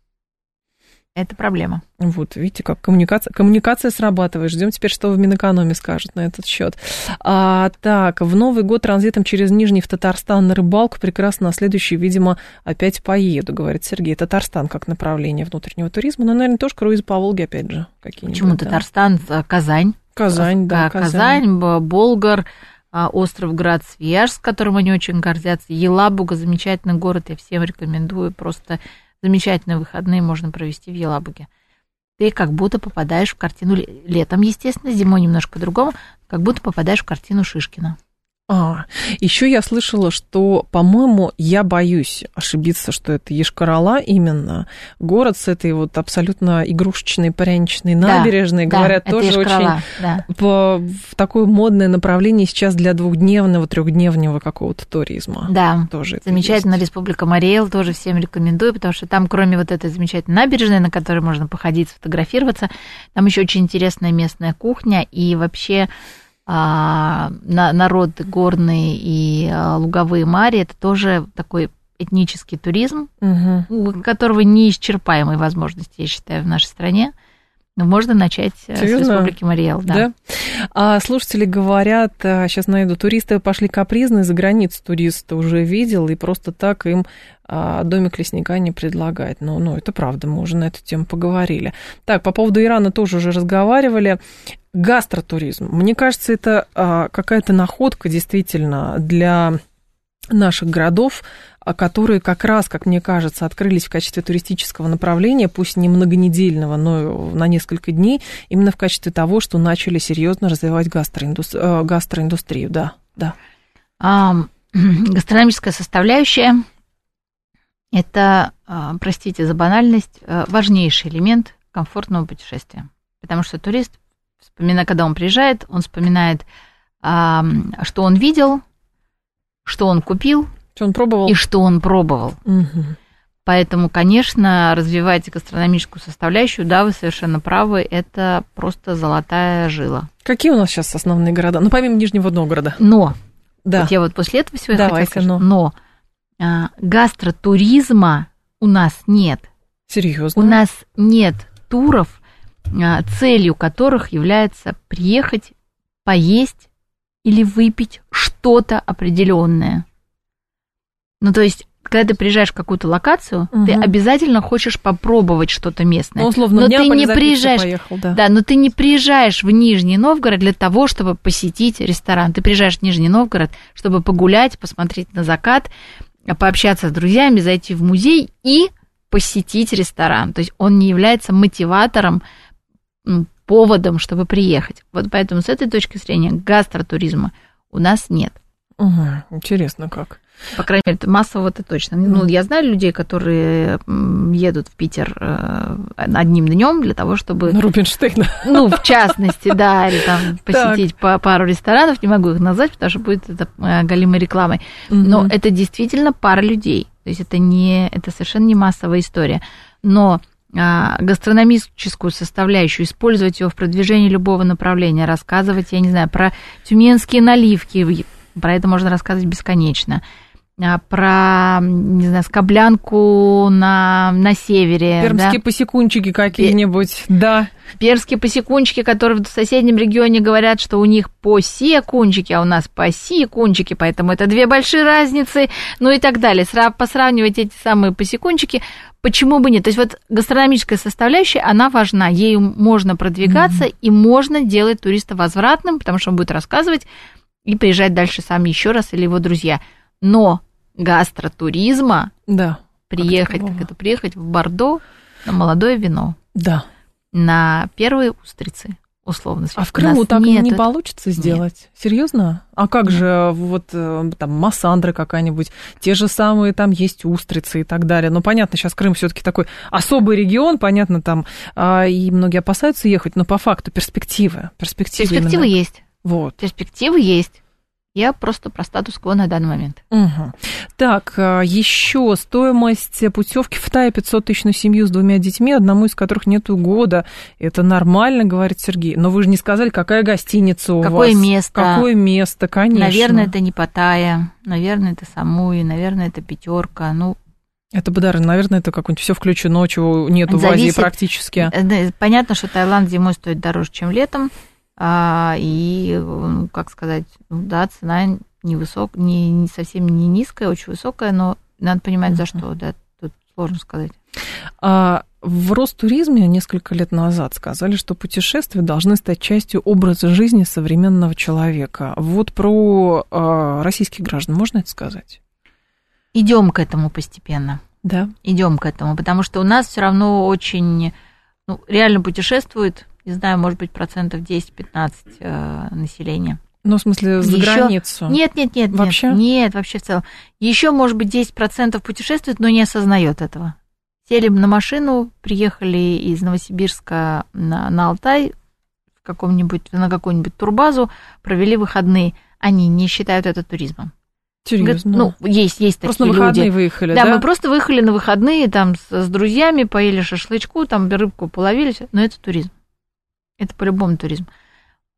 Это проблема. Вот, видите, как коммуникация, коммуникация срабатывает. Ждем теперь, что в Минэкономе скажут на этот счет. А, так, в Новый год транзитом через Нижний в Татарстан на рыбалку прекрасно, на следующий, видимо, опять поеду, говорит Сергей. Татарстан как направление внутреннего туризма, но, наверное, тоже круиз по Волге, опять же, какие-нибудь. Почему да. Татарстан, а, Казань? Казань, да, А, Казань, Б- Болгар, а, остров Град Свияжск, которым они очень гордятся. Елабуга, замечательный город, я всем рекомендую. Просто замечательные выходные можно провести в Елабуге. Ты как будто попадаешь в картину ле- летом, естественно, зимой немножко по-другому, как будто попадаешь в картину Шишкина. А, еще я слышала, что, по-моему, я боюсь ошибиться, что это Ешкарала именно. Город с этой вот абсолютно игрушечной пряничной Да, набережной, да, говорят, это тоже очень да. по- в такое модное направление сейчас для двухдневного, трехдневного какого-то туризма. Да, Тоже замечательно. Республика Мариэл тоже всем рекомендую, потому что там, кроме вот этой замечательной набережной, на которой можно походить, сфотографироваться, там еще очень интересная местная кухня и вообще а, на- народ горные и а, луговые мари это тоже такой этнический туризм, Мгм. у которого неисчерпаемые возможности, я считаю, в нашей стране. Но можно начать э, с Серьезно? Республики Мариэл. Да. Да. А слушатели говорят, сейчас найду, туристы пошли капризные, за границу туриста уже видел, и просто так им а, домик лесника не предлагает. Ну, ну, это правда, мы уже на эту тему поговорили. Так, по поводу Ирана тоже уже разговаривали. Гастротуризм. Мне кажется, это а, какая-то находка действительно для наших городов, а, которые как раз, как мне кажется, открылись в качестве туристического направления, пусть не многонедельного, но на несколько дней, именно в качестве того, что начали серьезно развивать гастроиндус- э, гастроиндустрию. Да, да. А, гастрономическая составляющая – это, а, простите за банальность, а, важнейший элемент комфортного путешествия. Потому что турист, вспоминая, когда он приезжает, он вспоминает, а, что он видел, что он купил Что он пробовал? и что он пробовал. Мгм. Поэтому, конечно, развивать гастрономическую составляющую, да, вы совершенно правы, это просто золотая жила. Какие у нас сейчас основные города? Ну, помимо Нижнего Новгорода. Но Да. Вот я вот после этого всего Давай-ка, хотела сказать, ну. но а, гастротуризма у нас нет. Серьезно? У нас нет туров, целью которых является приехать, поесть или выпить что-то определенное. Ну, то есть, когда ты приезжаешь в какую-то локацию, ты Мгм. обязательно хочешь попробовать что-то местное. Ну, условно, но ты не приезжаешь, поехал, да. да, но ты не приезжаешь в Нижний Новгород для того, чтобы посетить ресторан. Ты приезжаешь в Нижний Новгород, чтобы погулять, посмотреть на закат, пообщаться с друзьями, зайти в музей и посетить ресторан. То есть он не является мотиватором, поводом, чтобы приехать. Вот поэтому с этой точки зрения гастротуризма у нас нет. Угу, интересно как. По крайней мере, массово это точно. Ну, я знаю людей, которые едут в Питер э, одним днем для того, чтобы... На Рубинштейна. Ну, в частности, да, или там посетить по пару ресторанов, не могу их назвать, потому что будет это э, галимой рекламой. Но это действительно пара людей. То есть это не, это совершенно не массовая история. Но гастрономическую составляющую, использовать ее в продвижении любого направления, рассказывать, я не знаю, про тюменские наливки, про это можно рассказывать бесконечно. А, про, не знаю, скоблянку на, на севере. Пермские да? посекунчики какие-нибудь, да. Пермские посекунчики, которые в соседнем регионе говорят, что у них посекунчики, а у нас посекунчики, поэтому это две большие разницы, ну и так далее. Посравнивать эти самые посекунчики, почему бы нет? То есть вот гастрономическая составляющая, она важна, ею можно продвигаться mm-hmm. и можно делать туриста возвратным, потому что он будет рассказывать и приезжать дальше сам еще раз или его друзья. Но гастротуризма, да, приехать, как это приехать в Бордо на молодое вино. Да. На первые устрицы, условно. А в Крыму так нет, не получится сделать? Нет. Серьезно? А как нет. же вот э, там массандра какая-нибудь, те же самые там есть устрицы и так далее. Ну, понятно, сейчас Крым все таки такой особый регион, понятно, там а, и многие опасаются ехать, но по факту перспективы. Перспективы, перспективы именно. есть. Вот. Перспективы есть. Я просто про статус-кво на данный момент. Угу. Так, а, еще стоимость путевки в Тае 500 тысяч на семью с двумя детьми, одному из которых нету года. Это нормально, говорит Сергей. Но вы же не сказали, какая гостиница у Какое вас. Какое место. Какое место, конечно. Наверное, это не Паттайя, наверное, это Самуи, наверное, это пятерка. Ну, это бы, да, наверное, это как-нибудь все включено, чего нету Зависит. в Азии практически. Э, понятно, что Таиланд зимой стоит дороже, чем летом. А, и, ну, как сказать, ну да, цена невысок, не, не совсем не низкая, очень высокая, но надо понимать, за что, да, тут сложно сказать. А в Ростуризме несколько лет назад сказали, что путешествия должны стать частью образа жизни современного человека. Вот про э, российских граждан можно это сказать? Идем к этому постепенно. Да. Идем к этому, потому что у нас все равно очень, ну, реально путешествует не знаю, может быть, процентов 10-15 э, населения. Ну, в смысле, за Еще... границу? Нет, нет, нет. Вообще? Нет, нет, вообще в целом. Еще, может быть, 10% путешествует, но не осознает этого. Сели на машину, приехали из Новосибирска на, на Алтай в каком-нибудь, на какую-нибудь турбазу, провели выходные. Они не считают это туризмом. Серьезно? Ну, есть, есть просто такие люди. Просто на выходные люди. выехали, да? Да, мы просто выехали на выходные, там, с, с друзьями, поели шашлычку, там, рыбку половили, но это туризм. Это по-любому туризм.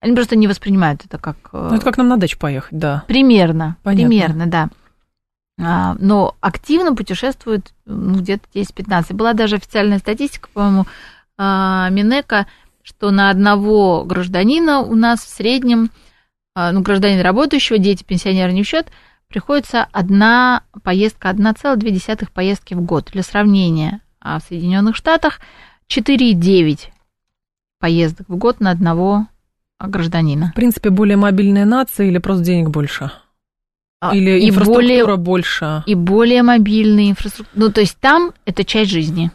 Они просто не воспринимают это как... Э, ну, это как нам на дачу поехать, да. Примерно, Понятно. примерно, да. А, но активно путешествуют ну, где-то 10-15. Была даже официальная статистика, по-моему, а, Минека, что на одного гражданина у нас в среднем, а, ну, гражданин работающего, дети, пенсионеры не в счет, приходится одна поездка, 1,2 поездки в год. Для сравнения, а в Соединенных Штатах 4,9 поездок в год на одного гражданина. В принципе, более мобильная нация или просто денег больше? А, или и инфраструктура более, больше? И более мобильная инфраструктура. Ну, то есть там это часть жизни.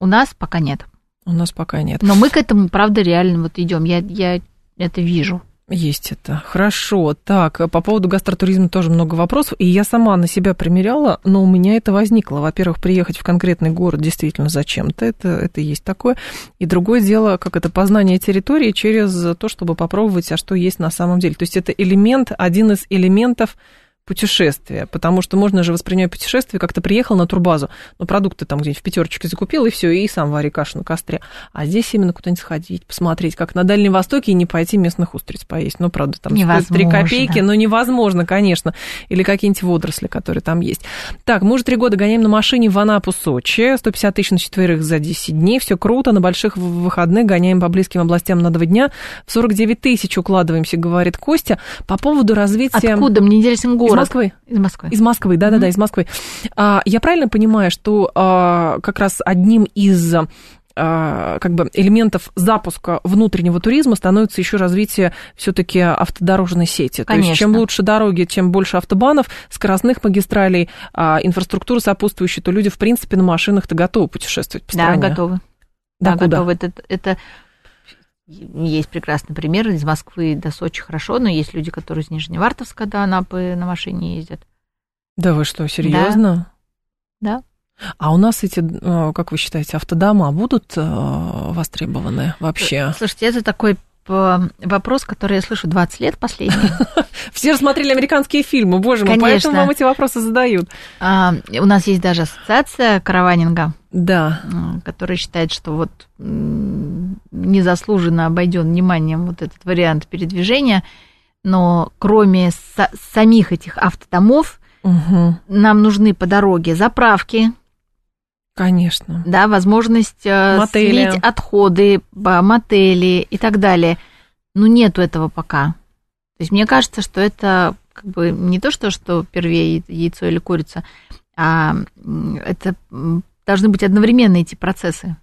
У нас пока нет. У нас пока нет. Но мы к этому, правда, реально вот идем. Я, я это вижу. Есть это. Хорошо. Так, по поводу гастротуризма тоже много вопросов. И я сама на себя примеряла, но у меня это возникло. Во-первых, приехать в конкретный город действительно зачем-то. Это, это есть такое. И другое дело, как это познание территории через то, чтобы попробовать, а что есть на самом деле. То есть это элемент, один из элементов путешествие, потому что можно же воспринимать путешествие, как то приехал на турбазу, но продукты там где-нибудь в пятерочке закупил, и все, и сам вари кашу на костре. А здесь именно куда-нибудь сходить, посмотреть, как на Дальнем Востоке, и не пойти местных устриц поесть. Ну, правда, там. 3 копейки, но невозможно, конечно. Или какие-нибудь водоросли, которые там есть. Так, мы уже три года гоняем на машине в Анапу, Сочи, 150 тысяч на четверых за 10 дней, все круто, на больших выходных гоняем по близким областям на два дня, в 49 тысяч укладываемся, говорит Костя. По поводу развития... Откуда? Мне интересен город. Из Москвы. Из Москвы. Из Москвы, да-да-да, mm-hmm. из Москвы. А, я правильно понимаю, что а, как раз одним из а, как бы элементов запуска внутреннего туризма становится еще развитие все-таки автодорожной сети. Конечно. То есть чем лучше дороги, чем больше автобанов, скоростных магистралей, а, инфраструктуры сопутствующей, то люди, в принципе, на машинах-то готовы путешествовать по да, стране. Готовы. Да, да готовы. Это, это есть прекрасный пример, из Москвы до Сочи хорошо, но есть люди, которые из Нижневартовска до Анапы на машине ездят. Да вы что, серьезно? Да. А у нас эти, э, как вы считаете, автодома будут э, востребованы вообще? Слушайте, это такой вопрос, который я слышу 20 лет последний. Все рассмотрели американские фильмы, боже мой, поэтому вам эти вопросы задают. А, у нас есть даже ассоциация караванинга, да. которая считает, что вот незаслуженно обойден вниманием вот этот вариант передвижения, но кроме самих этих автодомов, угу. нам нужны по дороге заправки, Конечно. Да, возможность э, мотели. слить отходы, мотели и так далее. Ну, нету этого пока. То есть мне кажется, что это как бы не то, что, что первее яйцо или курица, а это должны быть одновременно эти процессы.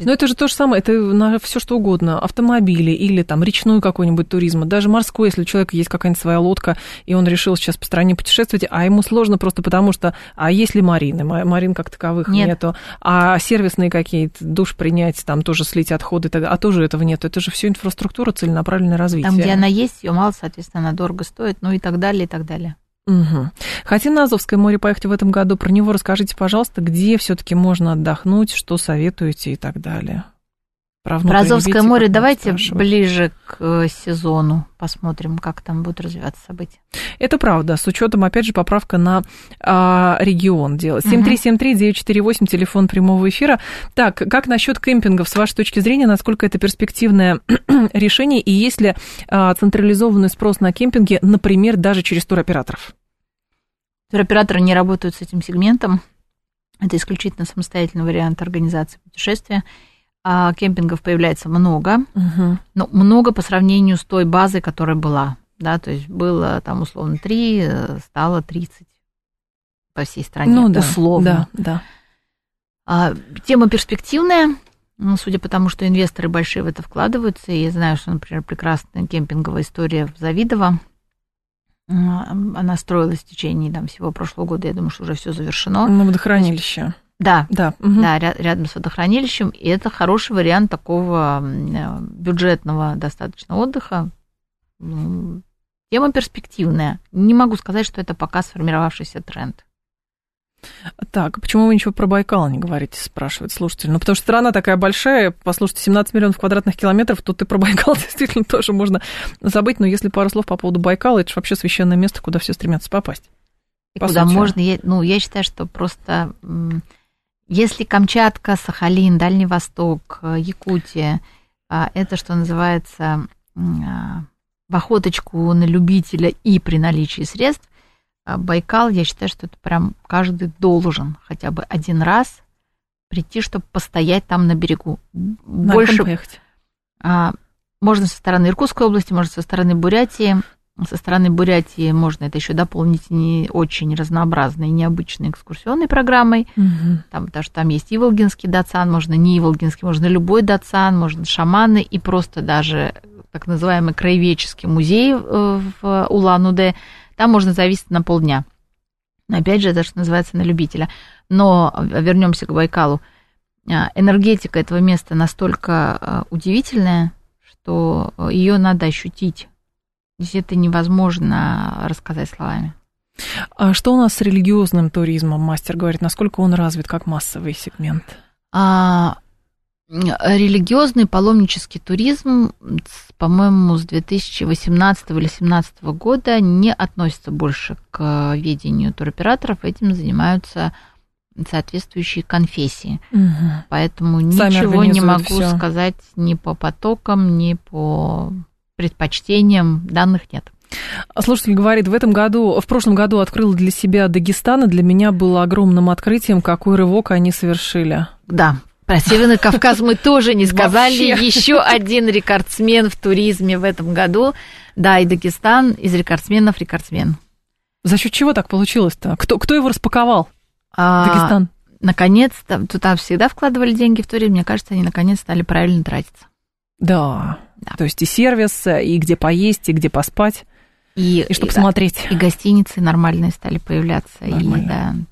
Но это же то же самое, это на все что угодно, автомобили или там речной какой-нибудь туризм, даже морской, если у человека есть какая-нибудь своя лодка, и он решил сейчас по стране путешествовать, а ему сложно просто потому, что, а есть ли марины, марин как таковых Нет. нету, а сервисные какие-то, душ принять, там тоже слить отходы, а тоже этого нету, это же все инфраструктура, целенаправленное развитие. Там, где она есть, ее мало, соответственно, она дорого стоит, ну и так далее, и так далее. Угу. Хотим на Азовское море поехать в этом году. Про него расскажите, пожалуйста, где все-таки можно отдохнуть, что советуете и так далее. Про, Про Азовское море давайте ближе к э, сезону посмотрим, как там будут развиваться события. Это правда, с учетом, опять же, поправка на а, регион делать. 7373-948, телефон прямого эфира. Так, как насчет кемпингов, с вашей точки зрения, насколько это перспективное решение, и есть ли а, централизованный спрос на кемпинги, например, даже через туроператоров? Туроператоры не работают с этим сегментом. Это исключительно самостоятельный вариант организации путешествия а кемпингов появляется много, угу. но много по сравнению с той базой, которая была. Да, то есть было там условно 3, стало 30 по всей стране, ну, да, условно. Да, да. А, тема перспективная, ну, судя по тому, что инвесторы большие в это вкладываются. И я знаю, что, например, прекрасная кемпинговая история в Завидово. Она строилась в течение там, всего прошлого года. Я думаю, что уже все завершено. На водохранилище. Да, да, угу. да, рядом с водохранилищем. И это хороший вариант такого э, бюджетного достаточно отдыха. Тема перспективная. Не могу сказать, что это пока сформировавшийся тренд. Так, почему вы ничего про Байкал не говорите, спрашивает слушатель. Ну, потому что страна такая большая, послушайте, 17 миллионов квадратных километров, тут и про Байкал действительно тоже можно забыть. Но если пару слов по поводу Байкала, это же вообще священное место, куда все стремятся попасть. И по куда сути. можно, я, ну, я считаю, что просто если Камчатка, Сахалин, Дальний Восток, э, Якутия, а, это, что называется, а, в охоточку на любителя и при наличии средств, а, Байкал, я считаю, что это прям каждый должен хотя бы один раз прийти, чтобы постоять там на берегу. Больше поехать. Можно со стороны Иркутской области, можно со стороны Бурятии. Со стороны Бурятии можно это еще дополнить не очень разнообразной, необычной экскурсионной программой. Угу. Там, потому что там есть Иволгинский дацан, можно не Иволгинский, можно любой дацан, можно шаманы и просто даже так называемый краеведческий музей э, в Улан-Удэ. Там можно зависеть на полдня. Опять же, это что называется на любителя. Но вернемся к Байкалу. А, энергетика этого места настолько э, удивительная, что ее надо ощутить Здесь это невозможно рассказать словами. А что у нас с религиозным туризмом, мастер говорит, насколько он развит как массовый сегмент? А, религиозный паломнический туризм, по-моему, с 2018 или 2017 года не относится больше к ведению туроператоров, этим занимаются соответствующие конфессии. Угу. Поэтому Сами ничего не могу всё. сказать ни по потокам, ни по предпочтениям данных нет. Слушатель говорит, в этом году, в прошлом году открыл для себя Дагестан, и для меня было огромным открытием, какой рывок они совершили. Да, про Северный Кавказ мы тоже не сказали. Еще один рекордсмен в туризме в этом году. Да, и Дагестан из рекордсменов рекордсмен. За счет чего так получилось-то? Кто, кто его распаковал? А, Дагестан. Наконец-то, туда всегда вкладывали деньги в туризм, мне кажется, они наконец стали правильно тратиться. Да, да. То есть и сервис, и где поесть, и где поспать, и, и что посмотреть. И гостиницы нормальные стали появляться. Нормально.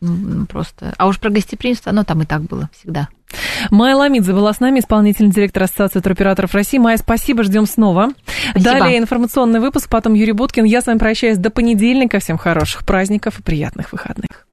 И, да, просто... А уж про гостеприимство, оно там и так было всегда. Майя Ламидзе была с нами, исполнительный директор Ассоциации туроператоров России. Майя, спасибо, ждем снова. Спасибо. Далее информационный выпуск, потом Юрий Буткин. Я с вами прощаюсь до понедельника. Всем хороших праздников и приятных выходных.